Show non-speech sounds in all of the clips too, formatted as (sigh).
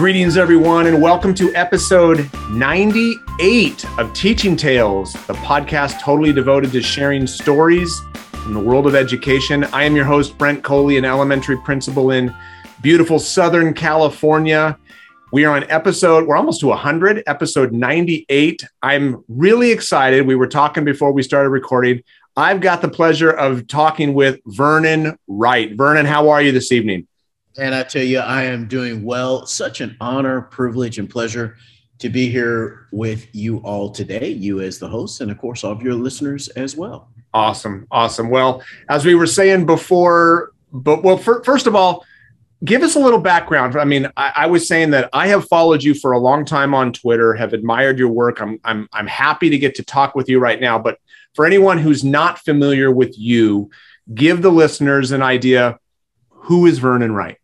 Greetings, everyone, and welcome to episode 98 of Teaching Tales, the podcast totally devoted to sharing stories from the world of education. I am your host, Brent Coley, an elementary principal in beautiful Southern California. We are on episode, we're almost to 100, episode 98. I'm really excited. We were talking before we started recording. I've got the pleasure of talking with Vernon Wright. Vernon, how are you this evening? And I tell you, I am doing well. Such an honor, privilege, and pleasure to be here with you all today, you as the host, and of course, all of your listeners as well. Awesome. Awesome. Well, as we were saying before, but well, for, first of all, give us a little background. I mean, I, I, was saying that I have followed you for a long time on Twitter, have admired your work. I'm, I'm, I'm happy to get to talk with you right now. But for anyone who's not familiar with you, give the listeners an idea who is Vernon Wright?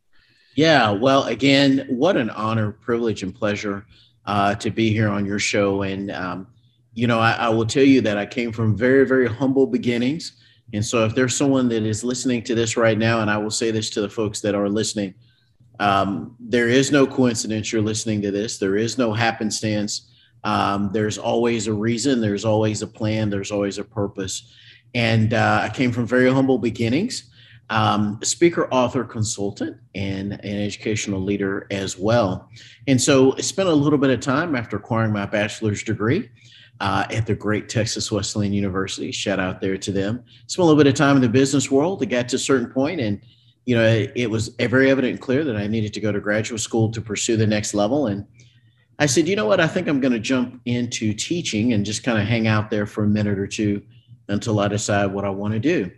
Yeah, well, again, what an honor, privilege, and pleasure uh, to be here on your show. And, um, you know, I, I will tell you that I came from very, very humble beginnings. And so, if there's someone that is listening to this right now, and I will say this to the folks that are listening, um, there is no coincidence you're listening to this. There is no happenstance. Um, there's always a reason. There's always a plan. There's always a purpose. And uh, I came from very humble beginnings. Um, speaker, author, consultant, and an educational leader as well. And so I spent a little bit of time after acquiring my bachelor's degree uh, at the great Texas Wesleyan University. Shout out there to them. Spent a little bit of time in the business world. I got to a certain point and you know, it, it was very evident and clear that I needed to go to graduate school to pursue the next level. And I said, you know what? I think I'm going to jump into teaching and just kind of hang out there for a minute or two until I decide what I want to do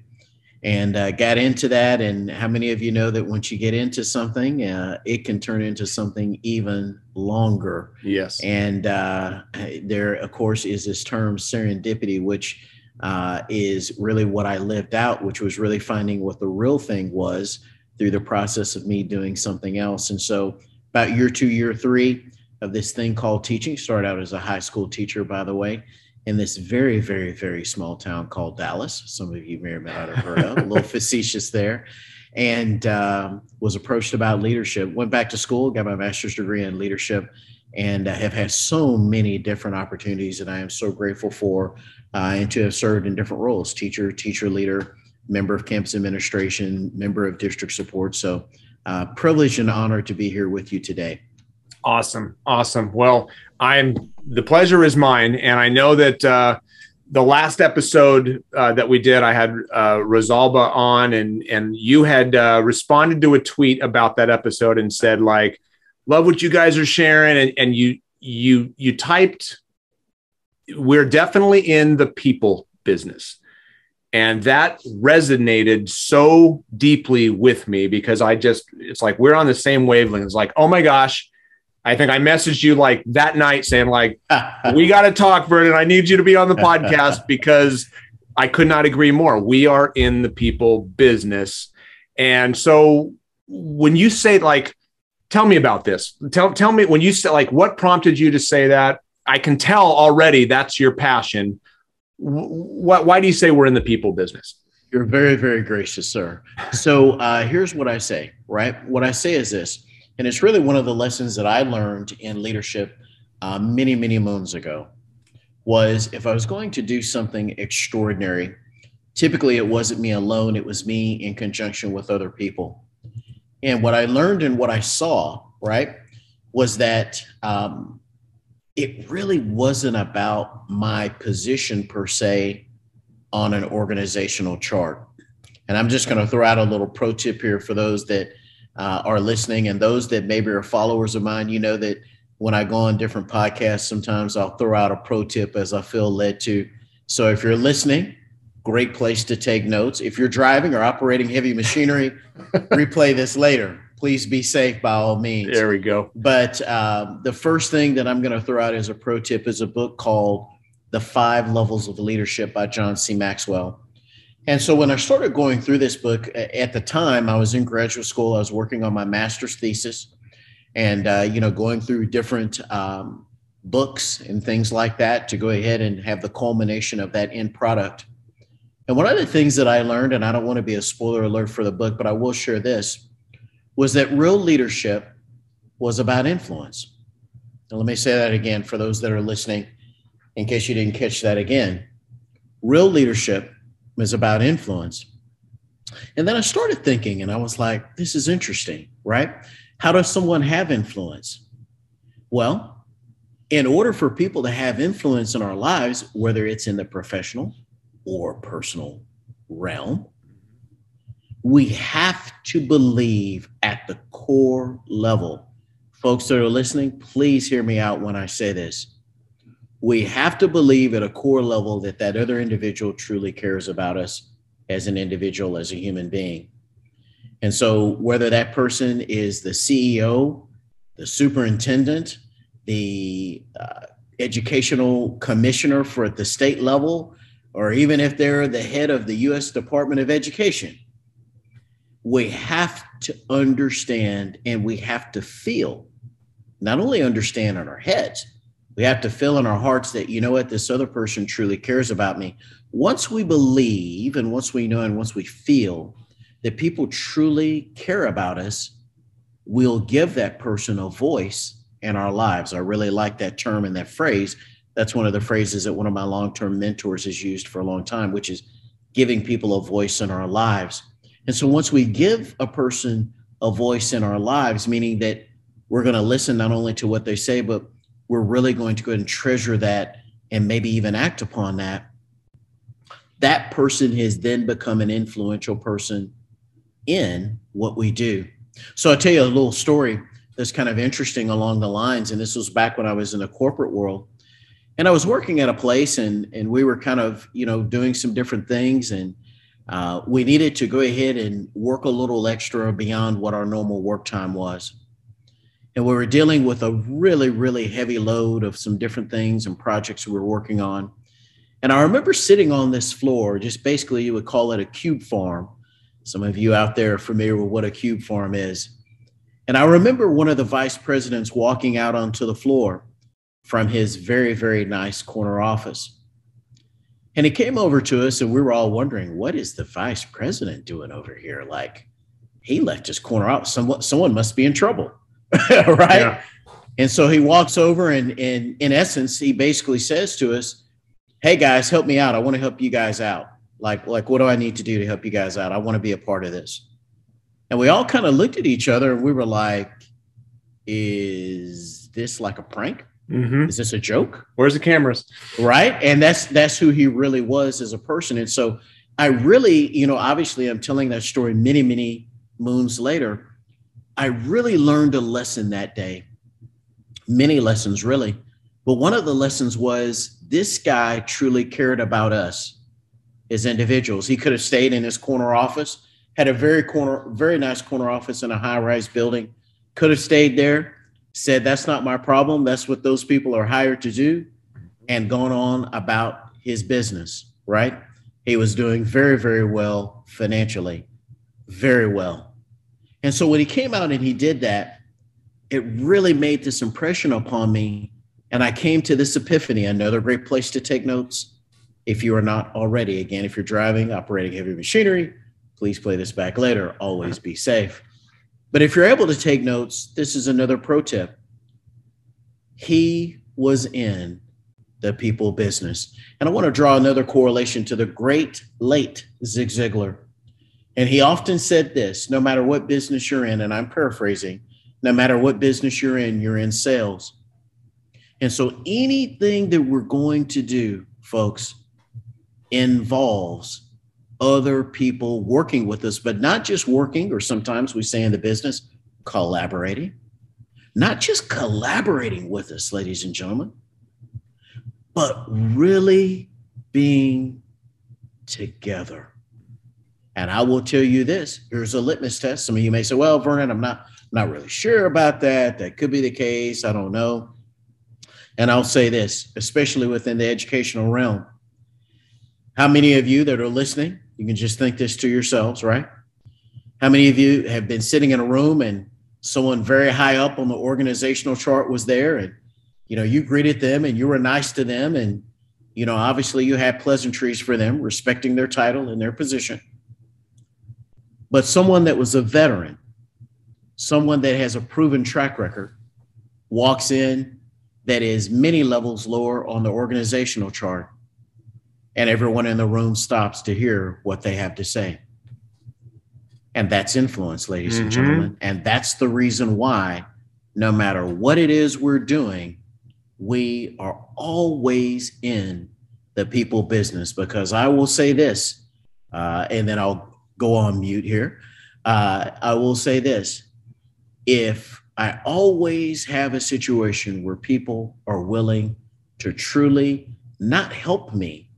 and uh, got into that. And how many of you know that once you get into something, uh, it can turn into something even longer? Yes. And uh, there, of course, is this term serendipity, which uh, is really what I lived out, which was really finding what the real thing was through the process of me doing something else. And so, about year two, year three of this thing called teaching, started out as a high school teacher, by the way in this very, very, very small town called Dallas. Some of you may or may not have heard of, a little (laughs) facetious there. And um, was approached about leadership. Went back to school, got my master's degree in leadership, and have had so many different opportunities that I am so grateful for, uh, and to have served in different roles: teacher, teacher leader, member of campus administration, member of district support. So, uh, privilege and honor to be here with you today. Awesome, awesome. Well, I'm the pleasure is mine, and I know that uh, the last episode uh, that we did, I had uh, Rosalba on, and and you had uh, responded to a tweet about that episode and said like, "Love what you guys are sharing," and, and you you you typed, "We're definitely in the people business." And that resonated so deeply with me because I just, it's like we're on the same wavelength. It's like, oh my gosh, I think I messaged you like that night saying like, (laughs) we got to talk, Vernon. I need you to be on the podcast (laughs) because I could not agree more. We are in the people business. And so when you say like, tell me about this, tell, tell me when you say like, what prompted you to say that? I can tell already that's your passion. What, why do you say we're in the people business? You're very, very gracious, sir. So uh, here's what I say, right? What I say is this and it's really one of the lessons that I learned in leadership uh, many, many moons ago was if I was going to do something extraordinary, typically it wasn't me alone, it was me in conjunction with other people. And what I learned and what I saw, right, was that um, it really wasn't about my position per se on an organizational chart. And I'm just going to throw out a little pro tip here for those that uh, are listening and those that maybe are followers of mine, you know that when I go on different podcasts, sometimes I'll throw out a pro tip as I feel led to. So if you're listening, great place to take notes. If you're driving or operating heavy machinery, (laughs) replay this later. Please be safe by all means. There we go. But um, the first thing that I'm going to throw out as a pro tip is a book called The Five Levels of Leadership by John C. Maxwell. And so when I started going through this book at the time, I was in graduate school. I was working on my master's thesis, and uh, you know, going through different um, books and things like that to go ahead and have the culmination of that end product. And one of the things that I learned, and I don't want to be a spoiler alert for the book, but I will share this, was that real leadership was about influence. Now, let me say that again for those that are listening, in case you didn't catch that again. Real leadership is about influence. And then I started thinking, and I was like, this is interesting, right? How does someone have influence? Well, in order for people to have influence in our lives, whether it's in the professional or personal realm, we have to believe at the core level. Folks that are listening, please hear me out when I say this. We have to believe at a core level that that other individual truly cares about us as an individual, as a human being. And so, whether that person is the CEO, the superintendent, the uh, educational commissioner for at the state level, or even if they're the head of the US Department of Education, we have to understand and we have to feel, not only understand in our heads, we have to feel in our hearts that, you know what, this other person truly cares about me. Once we believe and once we know and once we feel that people truly care about us, we'll give that person a voice in our lives. I really like that term and that phrase. That's one of the phrases that one of my long term mentors has used for a long time, which is giving people a voice in our lives. And so once we give a person a voice in our lives, meaning that we're going to listen not only to what they say, but we're really going to go and treasure that and maybe even act upon that, that person has then become an influential person in what we do. So I'll tell you a little story that's kind of interesting along the lines. And this was back when I was in the corporate world. And I was working at a place and, and we were kind of, you know, doing some different things. And uh, we needed to go ahead and work a little extra beyond what our normal work time was. And we were dealing with a really, really heavy load of some different things and projects we were working on. And I remember sitting on this floor, just basically you would call it a cube farm. Some of you out there are familiar with what a cube farm is. And I remember one of the vice presidents walking out onto the floor from his very, very nice corner office. And he came over to us, and we were all wondering, what is the vice president doing over here? Like, he left his corner out. Someone, someone must be in trouble, (laughs) right? Yeah. And so he walks over, and, and in essence, he basically says to us, hey guys, help me out. I want to help you guys out. Like, like, what do I need to do to help you guys out? I want to be a part of this. And we all kind of looked at each other and we were like, is this like a prank? Mm-hmm. Is this a joke? Where's the cameras? Right. And that's that's who he really was as a person. And so I really, you know, obviously I'm telling that story many, many moons later. I really learned a lesson that day. Many lessons, really. But one of the lessons was this guy truly cared about us as individuals. He could have stayed in his corner office, had a very corner, very nice corner office in a high-rise building, could have stayed there, said, That's not my problem. That's what those people are hired to do, and gone on about his business, right? He was doing very, very well financially, very well. And so when he came out and he did that, it really made this impression upon me and I came to this epiphany. Another great place to take notes. If you are not already, again, if you're driving, operating heavy machinery, please play this back later. Always be safe. But if you're able to take notes, this is another pro tip. He was in the people business. And I want to draw another correlation to the great late Zig Ziglar. And he often said this no matter what business you're in, and I'm paraphrasing, no matter what business you're in, you're in sales. And so anything that we're going to do, folks, involves other people working with us, but not just working, or sometimes we say in the business, collaborating, not just collaborating with us, ladies and gentlemen, but really being together. And I will tell you this here's a litmus test. Some of you may say, well, Vernon, I'm not, not really sure about that. That could be the case. I don't know. And I'll say this, especially within the educational realm. How many of you that are listening, you can just think this to yourselves, right? How many of you have been sitting in a room and someone very high up on the organizational chart was there and you know you greeted them and you were nice to them and you know obviously you had pleasantries for them respecting their title and their position but someone that was a veteran someone that has a proven track record walks in that is many levels lower on the organizational chart, and everyone in the room stops to hear what they have to say. And that's influence, ladies mm-hmm. and gentlemen. And that's the reason why, no matter what it is we're doing, we are always in the people business. Because I will say this, uh, and then I'll go on mute here. Uh, I will say this if I always have a situation where people are willing to truly not help me,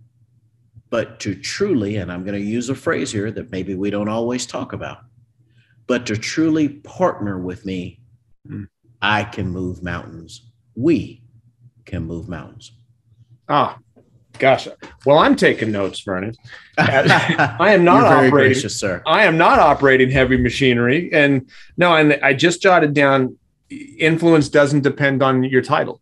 but to truly, and I'm going to use a phrase here that maybe we don't always talk about, but to truly partner with me, mm. I can move mountains. We can move mountains. Ah, gosh. Well, I'm taking notes, Vernon. (laughs) I am not operating, gracious, sir. I am not operating heavy machinery, and no, and I just jotted down. Influence doesn't depend on your title,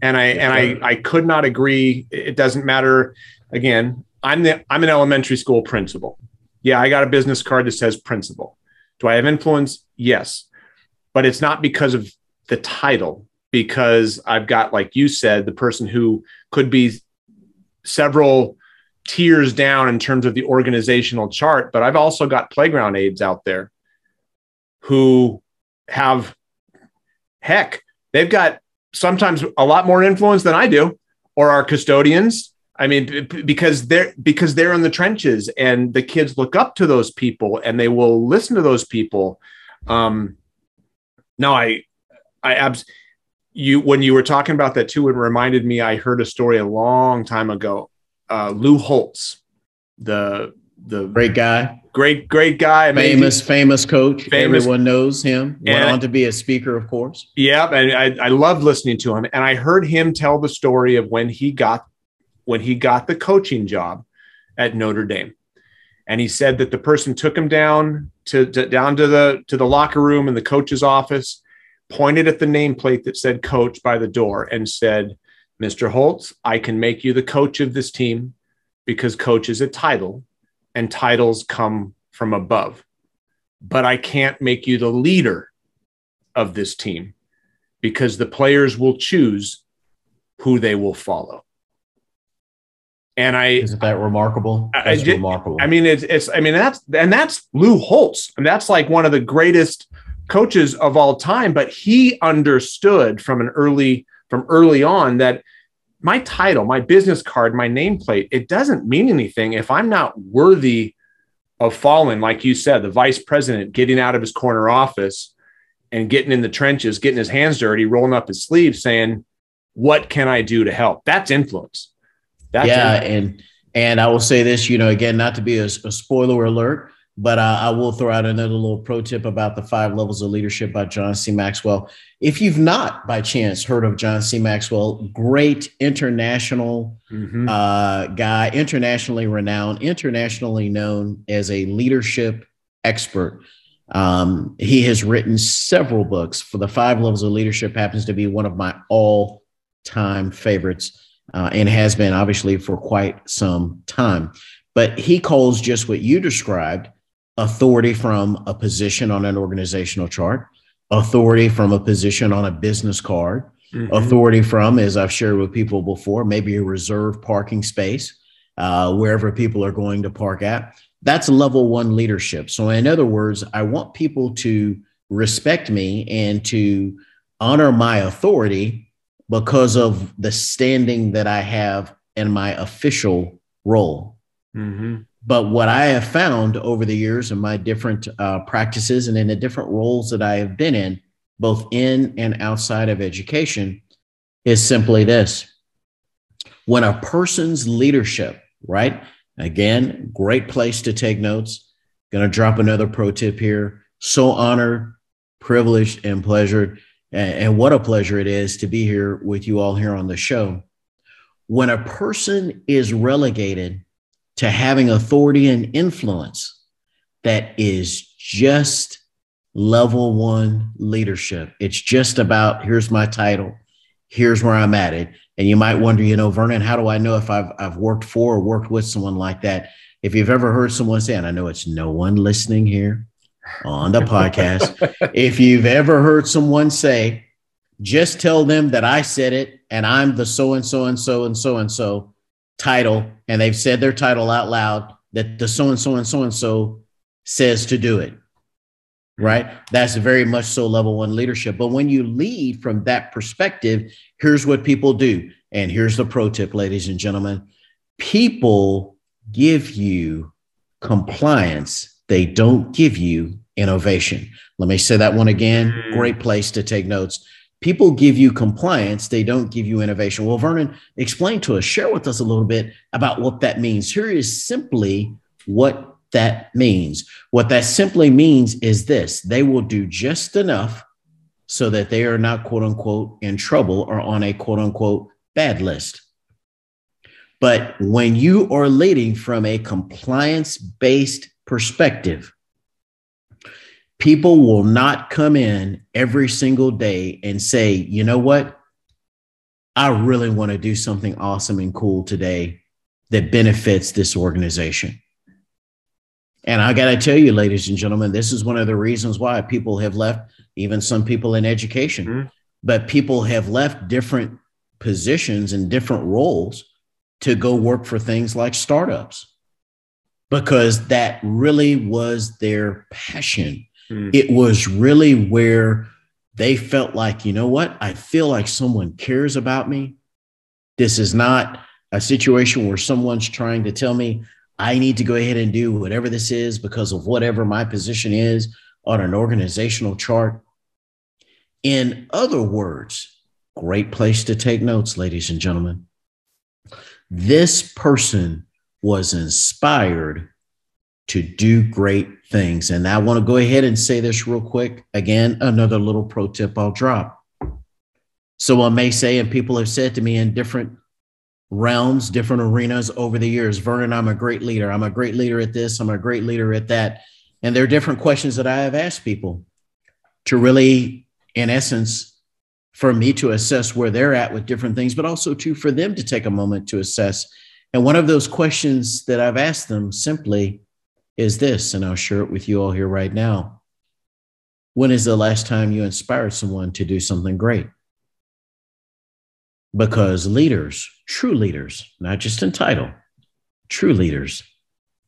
and I and I I could not agree. It doesn't matter. Again, I'm the I'm an elementary school principal. Yeah, I got a business card that says principal. Do I have influence? Yes, but it's not because of the title. Because I've got, like you said, the person who could be several tiers down in terms of the organizational chart, but I've also got playground aides out there who have, heck, they've got sometimes a lot more influence than I do, or our custodians. I mean, because they're because they're in the trenches, and the kids look up to those people, and they will listen to those people. Um, no, I, I abs you when you were talking about that too, it reminded me. I heard a story a long time ago. Uh, Lou Holtz, the the great guy, great great guy, famous famous coach. Famous. Everyone knows him. Went and, on to be a speaker, of course. Yeah, and I, I loved listening to him. And I heard him tell the story of when he got when he got the coaching job at Notre Dame. And he said that the person took him down to, to down to the to the locker room in the coach's office pointed at the nameplate that said coach by the door and said, Mr. Holtz, I can make you the coach of this team because coach is a title and titles come from above. But I can't make you the leader of this team because the players will choose who they will follow. And I isn't that remarkable? That's I, I, remarkable. I mean, it's it's I mean that's and that's Lou Holtz, and that's like one of the greatest coaches of all time, but he understood from an early from early on that my title, my business card, my nameplate, it doesn't mean anything if I'm not worthy of falling, like you said, the vice president getting out of his corner office and getting in the trenches, getting his hands dirty, rolling up his sleeves, saying, "What can I do to help?" That's influence. That's yeah, influence. and and I will say this, you know, again, not to be a, a spoiler alert, but uh, I will throw out another little pro tip about the five levels of leadership by John C. Maxwell. If you've not by chance heard of John C. Maxwell, great international mm-hmm. uh, guy, internationally renowned, internationally known as a leadership expert. Um, he has written several books. For the five levels of leadership, happens to be one of my all-time favorites, uh, and has been obviously for quite some time. But he calls just what you described authority from a position on an organizational chart, authority from a position on a business card, mm-hmm. authority from, as I've shared with people before, maybe a reserved parking space, uh, wherever people are going to park at. That's level one leadership. So, in other words, I want people to respect me and to honor my authority because of the standing that I have in my official role. Mm-hmm. But what I have found over the years in my different uh, practices and in the different roles that I have been in, both in and outside of education, is simply this. When a person's leadership, right? Again, great place to take notes. Going to drop another pro tip here. So honored, privileged, and pleasured. And, and what a pleasure it is to be here with you all here on the show. When a person is relegated to having authority and influence that is just level one leadership. It's just about here's my title, here's where I'm at it. And you might wonder, you know, Vernon, how do I know if I've I've worked for or worked with someone like that? If you've ever heard someone say, and I know it's no one listening here, on the podcast. (laughs) if you've ever heard someone say, just tell them that I said it and I'm the so and so and so and so and so title, and they've said their title out loud that the so and so and so and so says to do it. Right. That's very much so level one leadership. But when you lead from that perspective, here's what people do. And here's the pro tip, ladies and gentlemen people give you compliance, they don't give you innovation. Let me say that one again. Mm. Great place to take notes. People give you compliance, they don't give you innovation. Well, Vernon, explain to us, share with us a little bit about what that means. Here is simply what that means. What that simply means is this they will do just enough so that they are not, quote unquote, in trouble or on a quote unquote bad list. But when you are leading from a compliance based perspective, people will not come in every single day and say, you know what? I really want to do something awesome and cool today that benefits this organization. And I got to tell you, ladies and gentlemen, this is one of the reasons why people have left, even some people in education, mm-hmm. but people have left different positions and different roles to go work for things like startups because that really was their passion. Mm. It was really where they felt like, you know what? I feel like someone cares about me. This is not a situation where someone's trying to tell me I need to go ahead and do whatever this is because of whatever my position is on an organizational chart. In other words, great place to take notes, ladies and gentlemen. This person was inspired to do great things. And I want to go ahead and say this real quick. Again, another little pro tip I'll drop. Someone may say, and people have said to me in different realms, different arenas over the years, Vernon, I'm a great leader. I'm a great leader at this. I'm a great leader at that. And there are different questions that I have asked people to really, in essence, for me to assess where they're at with different things, but also to for them to take a moment to assess. And one of those questions that I've asked them simply is this, and I'll share it with you all here right now. When is the last time you inspired someone to do something great? Because leaders, true leaders, not just in title, true leaders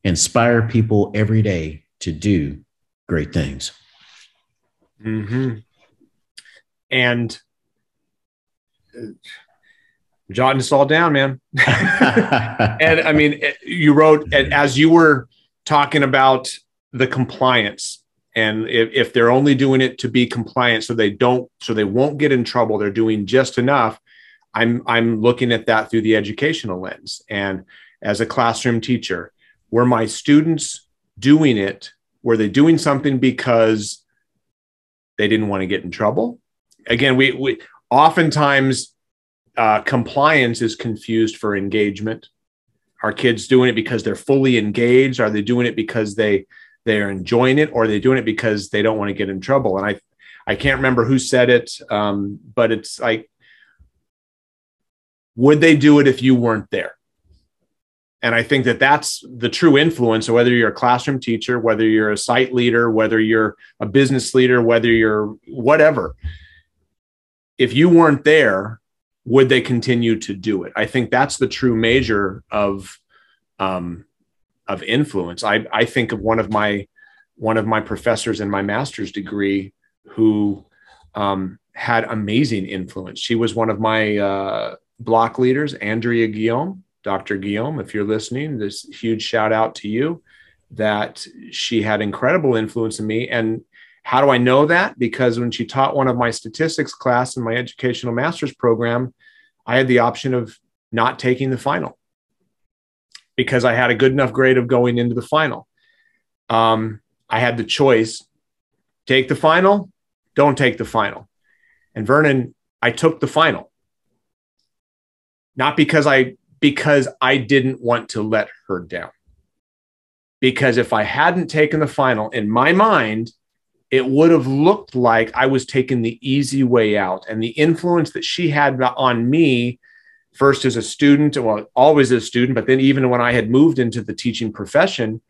inspire people every day to do great things. Mm-hmm. And jotting this all down, man. (laughs) and I mean, you wrote as you were talking about the compliance, and if, if they're only doing it to be compliant, so they don't, so they won't get in trouble, they're doing just enough. I'm I'm looking at that through the educational lens, and as a classroom teacher, were my students doing it? Were they doing something because they didn't want to get in trouble? Again, we we oftentimes uh, compliance is confused for engagement. Are kids doing it because they're fully engaged? Are they doing it because they they are enjoying it, or are they doing it because they don't want to get in trouble? And I I can't remember who said it, um, but it's like, would they do it if you weren't there? And I think that that's the true influence. Whether you're a classroom teacher, whether you're a site leader, whether you're a business leader, whether you're whatever, if you weren't there, would they continue to do it? I think that's the true measure of um, of influence. I, I think of one of my one of my professors in my master's degree who um, had amazing influence. She was one of my uh, block leaders, Andrea Guillaume, Dr. Guillaume. If you're listening, this huge shout out to you. That she had incredible influence in me, and how do I know that? Because when she taught one of my statistics class in my educational master's program, I had the option of not taking the final because I had a good enough grade of going into the final. Um, I had the choice take the final, don't take the final. And Vernon, I took the final. Not because I because I didn't want to let her down. Because if I hadn't taken the final in my mind, it would have looked like I was taking the easy way out. And the influence that she had on me, first as a student, well, always as a student, but then even when I had moved into the teaching profession,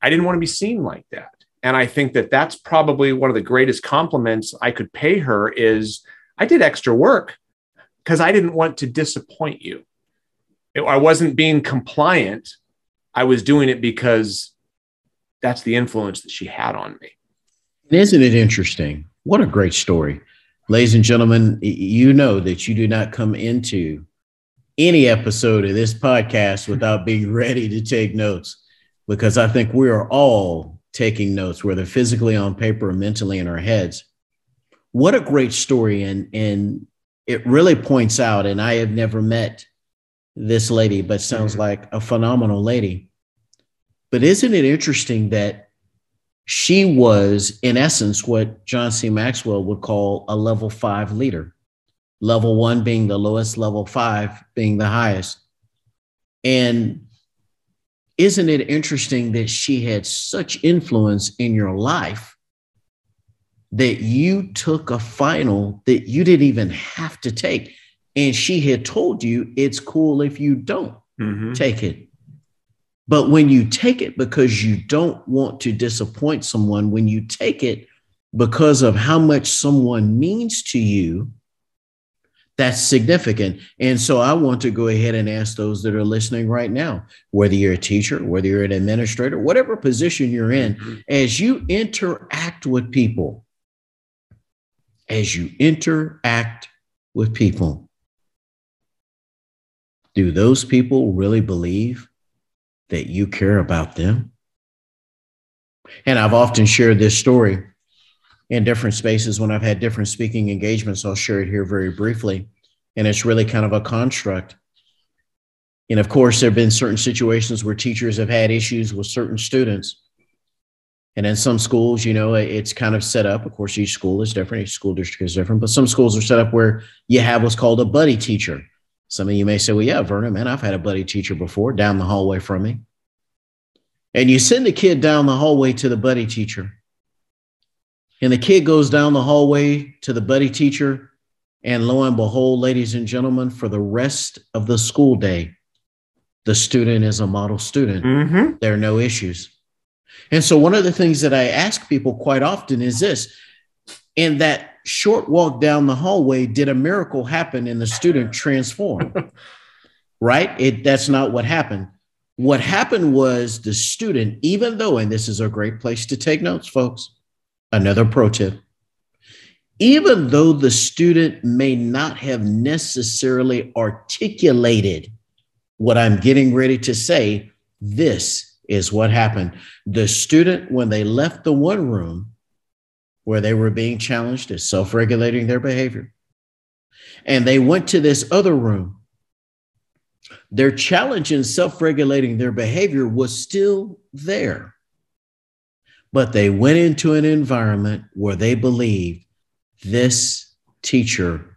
I didn't want to be seen like that. And I think that that's probably one of the greatest compliments I could pay her is I did extra work because I didn't want to disappoint you. I wasn't being compliant. I was doing it because that's the influence that she had on me. Isn't it interesting? What a great story. Ladies and gentlemen, you know that you do not come into any episode of this podcast without being (laughs) ready to take notes because I think we are all taking notes, whether physically on paper or mentally in our heads. What a great story. And, and it really points out, and I have never met this lady, but sounds mm-hmm. like a phenomenal lady. But isn't it interesting that she was, in essence, what John C. Maxwell would call a level five leader? Level one being the lowest, level five being the highest. And isn't it interesting that she had such influence in your life that you took a final that you didn't even have to take? And she had told you it's cool if you don't mm-hmm. take it. But when you take it because you don't want to disappoint someone, when you take it because of how much someone means to you, that's significant. And so I want to go ahead and ask those that are listening right now, whether you're a teacher, whether you're an administrator, whatever position you're in, mm-hmm. as you interact with people, as you interact with people, do those people really believe that you care about them? And I've often shared this story in different spaces when I've had different speaking engagements. I'll share it here very briefly. And it's really kind of a construct. And of course, there have been certain situations where teachers have had issues with certain students. And in some schools, you know, it's kind of set up. Of course, each school is different, each school district is different, but some schools are set up where you have what's called a buddy teacher. Some of you may say, well, yeah, Vernon, man, I've had a buddy teacher before down the hallway from me. And you send a kid down the hallway to the buddy teacher. And the kid goes down the hallway to the buddy teacher. And lo and behold, ladies and gentlemen, for the rest of the school day, the student is a model student. Mm-hmm. There are no issues. And so, one of the things that I ask people quite often is this in that short walk down the hallway, did a miracle happen and the student transform? (laughs) right? It that's not what happened. What happened was the student, even though, and this is a great place to take notes, folks, another pro tip. Even though the student may not have necessarily articulated what I'm getting ready to say, this is what happened. The student, when they left the one room, where they were being challenged at self regulating their behavior. And they went to this other room. Their challenge in self regulating their behavior was still there. But they went into an environment where they believed this teacher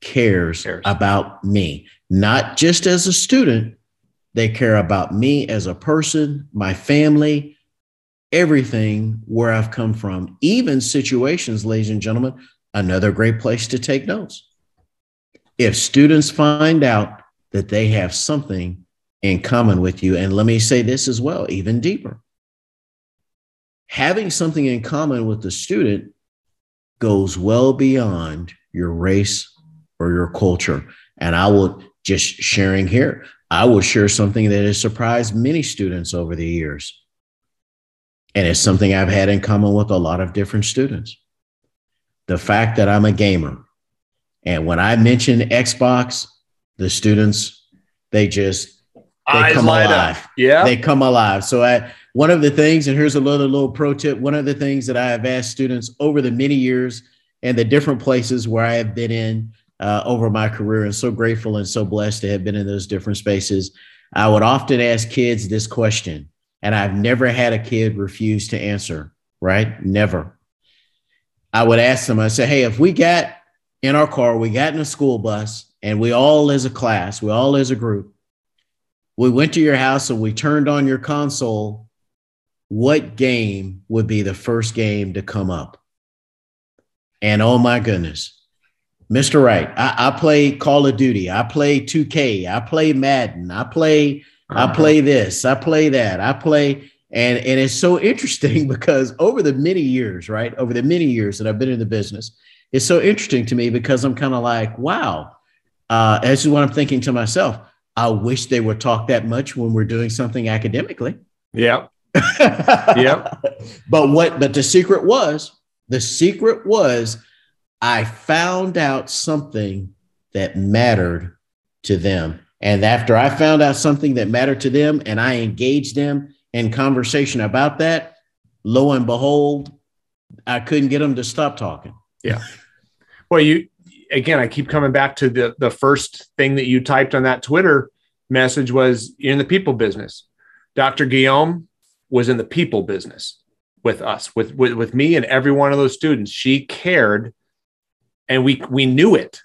cares, cares about me, not just as a student, they care about me as a person, my family, everything where I've come from, even situations, ladies and gentlemen, another great place to take notes. If students find out that they have something in common with you, and let me say this as well, even deeper. Having something in common with the student goes well beyond your race or your culture. And I will just sharing here, I will share something that has surprised many students over the years. And it's something I've had in common with a lot of different students. The fact that I'm a gamer. And when I mention Xbox, the students, they just they Eyes come alive. Up. Yeah. They come alive. So I one of the things, and here's another little pro tip, one of the things that I have asked students over the many years and the different places where I have been in uh, over my career, and so grateful and so blessed to have been in those different spaces. I would often ask kids this question and I've never had a kid refuse to answer, right? Never. I would ask them, I say, hey, if we got in our car, we got in a school bus, and we all as a class, we all as a group, we went to your house and we turned on your console, what game would be the first game to come up? And oh my goodness, Mr. Wright, I, I play Call of Duty, I play 2K, I play Madden, I play uh-huh. I play this, I play that, I play. And, and it's so interesting (laughs) because over the many years, right? Over the many years that I've been in the business, it's so interesting to me because I'm kind of like, wow. Uh, this is what I'm thinking to myself. I wish they would talk that much when we're doing something academically. Yeah. (laughs) yeah. But what, but the secret was, the secret was I found out something that mattered to them. And after I found out something that mattered to them and I engaged them in conversation about that, lo and behold, I couldn't get them to stop talking. Yeah. Well, you again, I keep coming back to the the first thing that you typed on that Twitter message was you're in the people business. Dr. Guillaume was in the people business with us, with, with with me and every one of those students. She cared and we we knew it.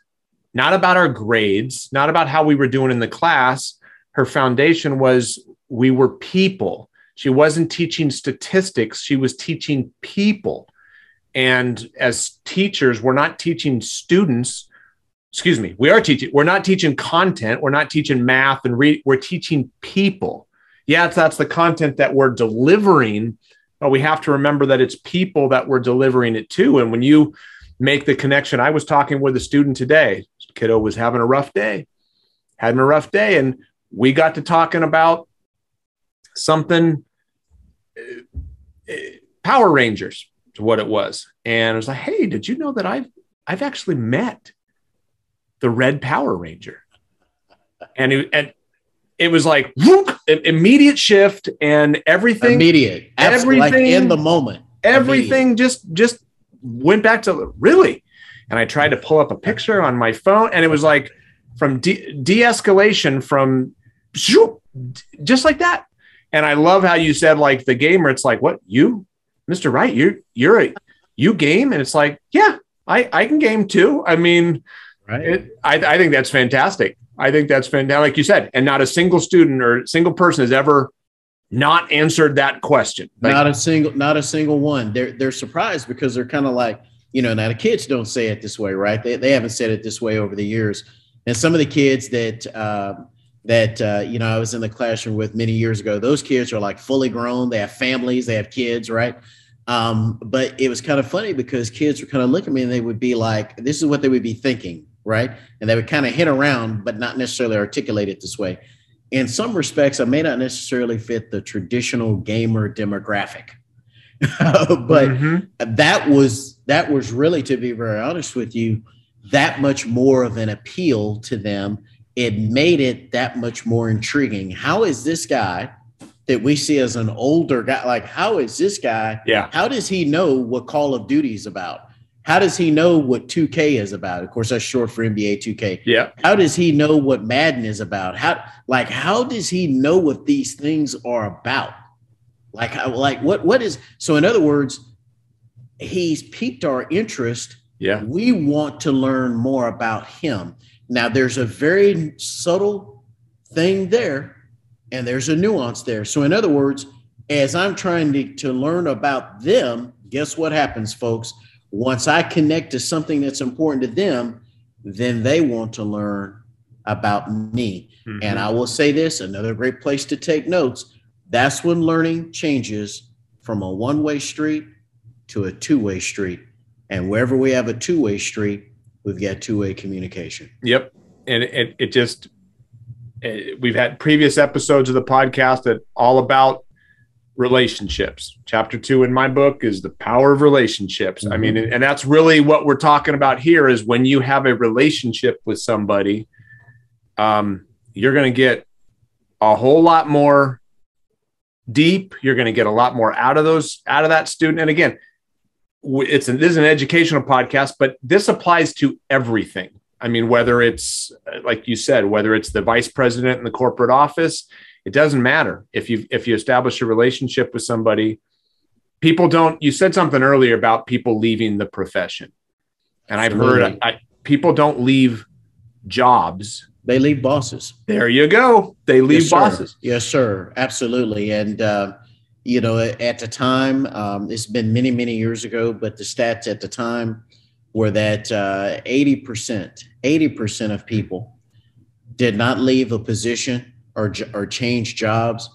Not about our grades, not about how we were doing in the class. Her foundation was we were people. She wasn't teaching statistics, she was teaching people. And as teachers, we're not teaching students, excuse me, we are teaching, we're not teaching content, we're not teaching math and read, we're teaching people. Yeah, that's the content that we're delivering, but we have to remember that it's people that we're delivering it to. And when you make the connection, I was talking with a student today, kiddo was having a rough day, having a rough day, and we got to talking about something uh, Power Rangers to what it was. And I was like, hey, did you know that I've I've actually met the Red Power Ranger? And it, and it was like whoop, immediate shift and everything immediate everything like in the moment everything immediate. just just went back to really and i tried to pull up a picture on my phone and it was like from de- de-escalation from just like that and i love how you said like the gamer it's like what you Mr. Wright, you're you're a you game, and it's like, yeah, I I can game too. I mean, right? It, I I think that's fantastic. I think that's fantastic, like you said, and not a single student or single person has ever not answered that question. Like, not a single, not a single one. They're they're surprised because they're kind of like, you know, now the kids don't say it this way, right? They they haven't said it this way over the years. And some of the kids that uh, that uh, you know I was in the classroom with many years ago. Those kids are like fully grown. They have families. They have kids, right? Um, but it was kind of funny because kids would kind of look at me and they would be like, "This is what they would be thinking," right? And they would kind of hit around, but not necessarily articulate it this way. In some respects, I may not necessarily fit the traditional gamer demographic, (laughs) but mm-hmm. that was that was really, to be very honest with you, that much more of an appeal to them it made it that much more intriguing. How is this guy that we see as an older guy? Like, how is this guy? Yeah. How does he know what Call of Duty is about? How does he know what 2K is about? Of course, that's short for NBA 2K. Yeah. How does he know what Madden is about? How like how does he know what these things are about? Like like what what is so in other words, he's piqued our interest. Yeah. We want to learn more about him. Now, there's a very subtle thing there, and there's a nuance there. So, in other words, as I'm trying to, to learn about them, guess what happens, folks? Once I connect to something that's important to them, then they want to learn about me. Mm-hmm. And I will say this another great place to take notes. That's when learning changes from a one way street to a two way street. And wherever we have a two way street, we've got two-way communication. Yep, and it it just it, we've had previous episodes of the podcast that all about relationships. Chapter two in my book is the power of relationships. Mm-hmm. I mean, and that's really what we're talking about here is when you have a relationship with somebody, um, you're going to get a whole lot more deep. You're going to get a lot more out of those out of that student. And again, it's an, this is an educational podcast, but this applies to everything. I mean, whether it's like you said, whether it's the vice president in the corporate office, it doesn't matter if you if you establish a relationship with somebody. People don't. You said something earlier about people leaving the profession, and I've heard I, people don't leave jobs; they leave bosses. There you go. They leave yes, bosses. Yes, sir. Absolutely, and. Uh, you know, at the time, um, it's been many, many years ago, but the stats at the time were that uh, 80%, 80% of people did not leave a position or, or change jobs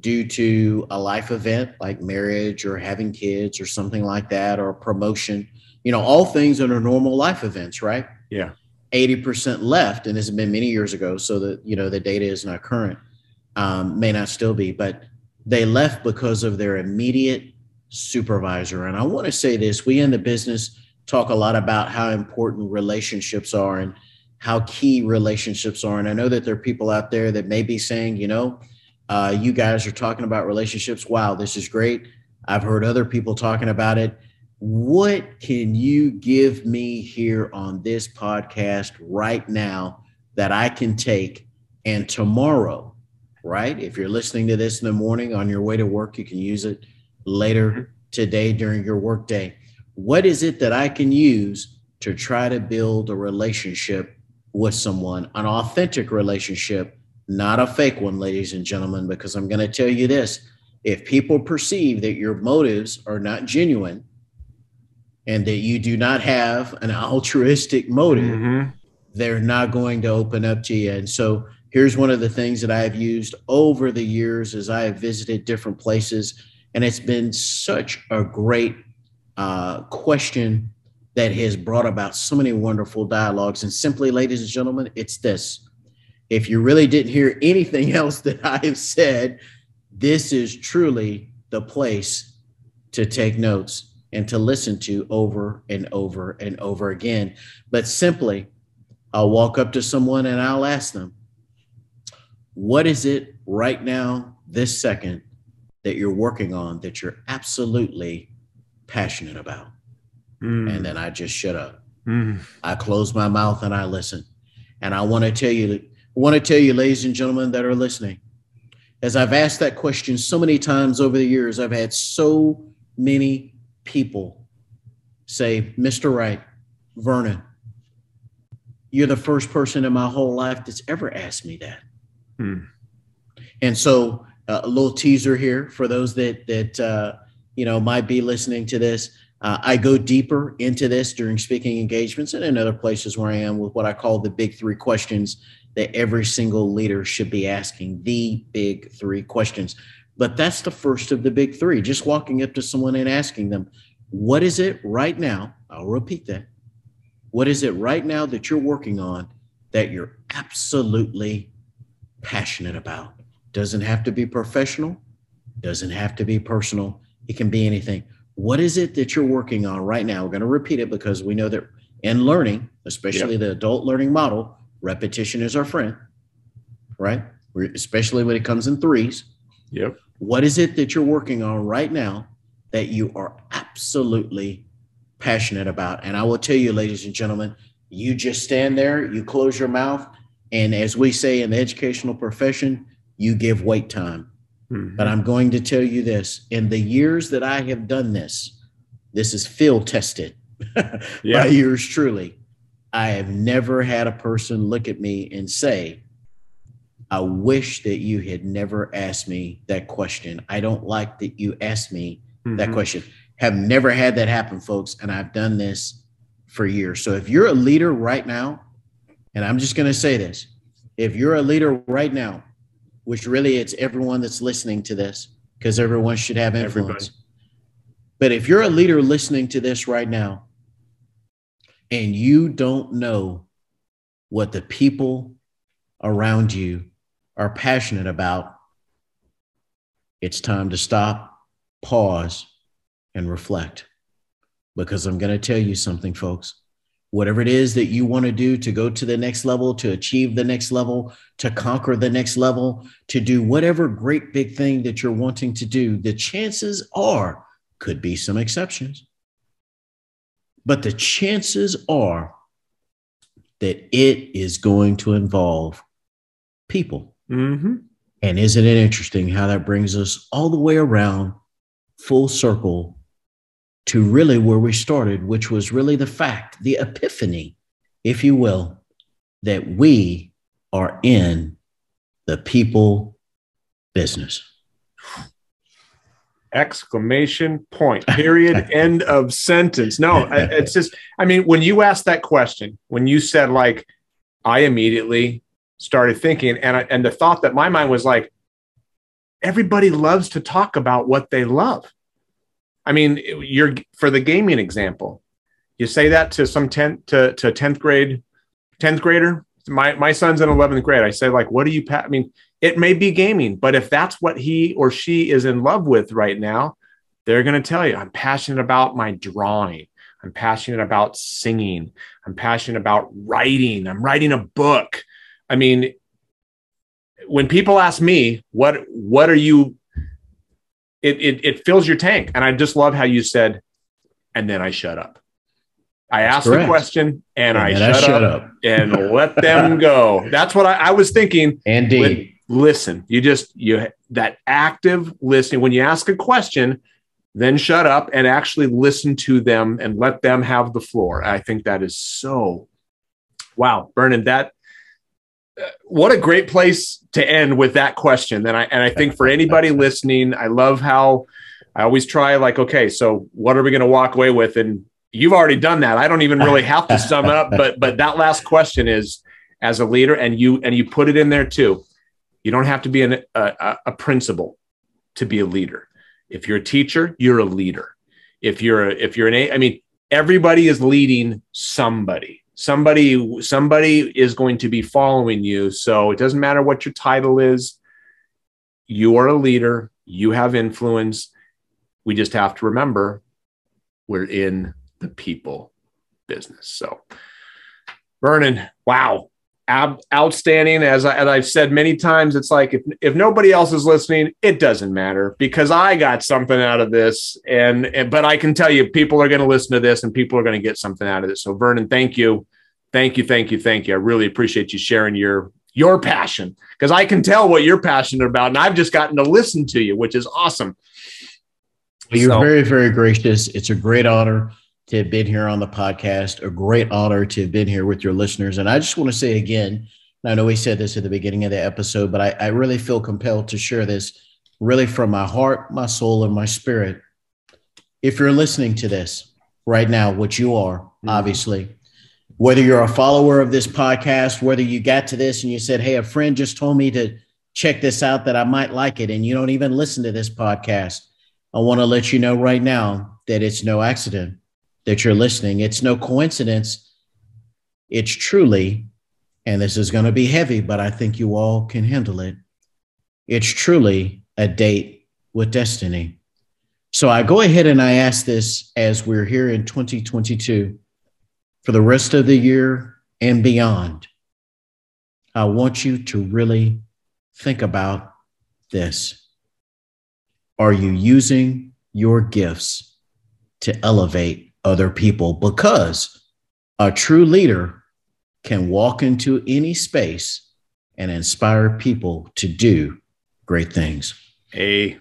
due to a life event like marriage or having kids or something like that, or promotion, you know, all things that are normal life events, right? Yeah. 80% left, and this has been many years ago, so that, you know, the data is not current, um, may not still be, but they left because of their immediate supervisor. And I want to say this we in the business talk a lot about how important relationships are and how key relationships are. And I know that there are people out there that may be saying, you know, uh, you guys are talking about relationships. Wow, this is great. I've heard other people talking about it. What can you give me here on this podcast right now that I can take and tomorrow, right? If you're listening to this in the morning on your way to work, you can use it later mm-hmm. today during your workday. What is it that I can use to try to build a relationship with someone, an authentic relationship, not a fake one, ladies and gentlemen? Because I'm going to tell you this if people perceive that your motives are not genuine, and that you do not have an altruistic motive, mm-hmm. they're not going to open up to you. And so here's one of the things that I have used over the years as I have visited different places. And it's been such a great uh, question that has brought about so many wonderful dialogues. And simply, ladies and gentlemen, it's this. If you really didn't hear anything (laughs) else that I have said, this is truly the place to take notes and to listen to over and over and over again. But simply, I'll walk up to someone and I'll ask them, What is it right now, this second, that you're working on that you're absolutely passionate about? Mm. And then I just shut up. Mm. I close my mouth and I listen. And I want to tell you, I want to tell you, ladies and gentlemen that are listening, as I've asked that question so many times over the years, I've had so many people say, Mr. Wright, Vernon, you're the first person in my whole life that's ever asked me that. Hmm. And so, uh, a little teaser here for those that that uh, you know might be listening to this. Uh, I go deeper into this during speaking engagements and in other places where I am with what I call the big three questions that every single leader should be asking. The big three questions. But that's the first of the big three. Just walking up to someone and asking them, what is it right now? I'll repeat that. What is it right now that you're working on that you're absolutely passionate about? Doesn't have to be professional, doesn't have to be personal. It can be anything. What is it that you're working on right now? We're going to repeat it because we know that in learning, especially yep. the adult learning model, repetition is our friend, right? Especially when it comes in threes. Yep. What is it that you're working on right now that you are absolutely passionate about? And I will tell you, ladies and gentlemen, you just stand there, you close your mouth, and as we say in the educational profession, you give wait time. Mm-hmm. But I'm going to tell you this in the years that I have done this, this is field tested (laughs) yeah. by yours truly. I have never had a person look at me and say, I wish that you had never asked me that question. I don't like that you asked me mm-hmm. that question. Have never had that happen, folks. And I've done this for years. So if you're a leader right now, and I'm just going to say this if you're a leader right now, which really it's everyone that's listening to this, because everyone should have influence. Everybody. But if you're a leader listening to this right now, and you don't know what the people around you are passionate about, it's time to stop, pause, and reflect. Because I'm going to tell you something, folks. Whatever it is that you want to do to go to the next level, to achieve the next level, to conquer the next level, to do whatever great big thing that you're wanting to do, the chances are, could be some exceptions, but the chances are that it is going to involve people Mm-hmm. And isn't it interesting how that brings us all the way around, full circle to really where we started, which was really the fact, the epiphany, if you will, that we are in the people business. Exclamation point, period, (laughs) end of sentence. No, it's just, I mean, when you asked that question, when you said, like, I immediately started thinking, and I, and the thought that my mind was like, everybody loves to talk about what they love. I mean, you're for the gaming example, you say that to some 10th to, to 10th grade, 10th grader. My, my son's in 11th grade. I say, like, what do you, pa-? I mean, it may be gaming, but if that's what he or she is in love with right now, they're going to tell you, I'm passionate about my drawing. I'm passionate about singing. I'm passionate about writing. I'm writing a book. I mean, when people ask me, what, what are you it, it, it fills your tank. And I just love how you said, and then I shut up. I asked the question and, and I, shut, I shut up, up, and (laughs) let them go. That's what I, I was thinking. Indeed. Listen, you just you that active listening. When you ask a question, then shut up and actually listen to them and let them have the floor. I think that is so wow, Vernon. That what a great place to end with that question. And I and I think for anybody (laughs) listening, I love how I always try like, okay, so what are we going to walk away with? And you've already done that. I don't even really have to sum up, (laughs) but but that last question is as a leader, and you and you put it in there too. You don't have to be an, a, a principal to be a leader. If you're a teacher, you're a leader. If you're a, if you're an, I mean, everybody is leading somebody somebody somebody is going to be following you. So it doesn't matter what your title is. You are a leader. You have influence. We just have to remember we're in the people business. So vernon wow ab- outstanding as, I, as i've said many times it's like if, if nobody else is listening it doesn't matter because i got something out of this and, and but i can tell you people are going to listen to this and people are going to get something out of this. So vernon thank you. Thank you thank you thank you. I really appreciate you sharing your your passion because i can tell what you're passionate about and i've just gotten to listen to you which is awesome. You're so. very very gracious. It's a great honor to have been here on the podcast. A great honor to have been here with your listeners. And i just want to say again i know we said this at the beginning of the episode but I, I really feel compelled to share this really from my heart my soul and my spirit. If you're listening to this right now which you are mm-hmm. obviously whether you're a follower of this podcast, whether you got to this and you said, Hey, a friend just told me to check this out that I might like it, and you don't even listen to this podcast, I want to let you know right now that it's no accident that you're listening. It's no coincidence. It's truly, and this is going to be heavy, but I think you all can handle it. It's truly a date with destiny. So I go ahead and I ask this as we're here in 2022 for the rest of the year and beyond, I want you to really think about this. Are you using your gifts to elevate other people? Because a true leader can walk into any space and inspire people to do great things. A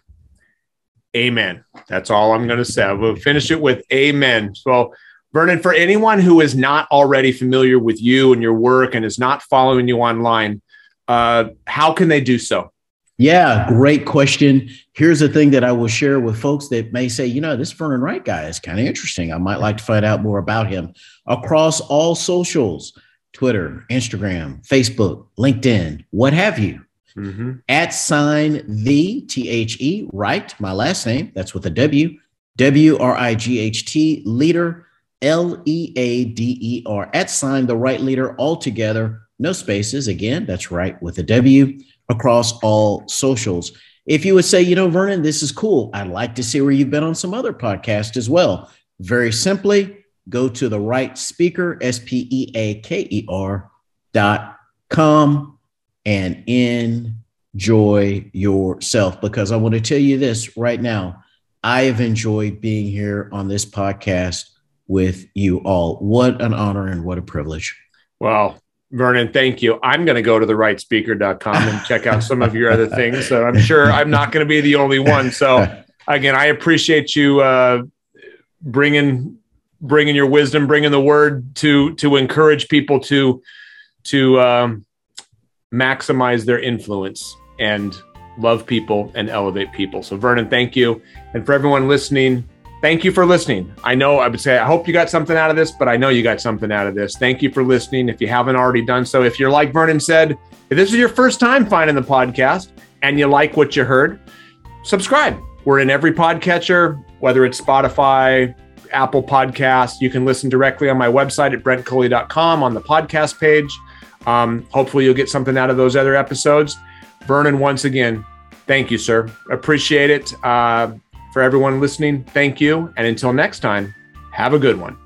amen. That's all I'm going to say. We'll finish it with amen. So Vernon, for anyone who is not already familiar with you and your work and is not following you online, uh, how can they do so? Yeah, great question. Here's the thing that I will share with folks that may say, you know, this Vernon Wright guy is kind of interesting. I might like to find out more about him across all socials Twitter, Instagram, Facebook, LinkedIn, what have you. Mm-hmm. At sign the T H E, right? My last name, that's with a W, W R I G H T, leader L E A D E R at sign the right leader all together, no spaces. Again, that's right with a W across all socials. If you would say, you know, Vernon, this is cool. I'd like to see where you've been on some other podcasts as well. Very simply, go to the right speaker, S P E A K E R dot com and enjoy yourself. Because I want to tell you this right now. I have enjoyed being here on this podcast with you all. What an honor and what a privilege. Well, Vernon, thank you. I'm going to go to the rightspeaker.com and check out some of your other (laughs) things. So I'm sure I'm not going to be the only one. So again, I appreciate you uh, bringing bringing your wisdom, bringing the word to to encourage people to to um, maximize their influence and love people and elevate people. So Vernon, thank you, and for everyone listening thank you for listening. I know I would say, I hope you got something out of this, but I know you got something out of this. Thank you for listening. If you haven't already done so, if you're like Vernon said, if this is your first time finding the podcast, and you like what you heard, subscribe. We're in every podcatcher, whether it's Spotify, Apple Podcasts. You can listen directly on my website at brentcoley.com on the podcast page. Um, hopefully, you'll get something out of those other episodes. Vernon, once again, thank you, sir. Appreciate it. Uh, for everyone listening, thank you. And until next time, have a good one.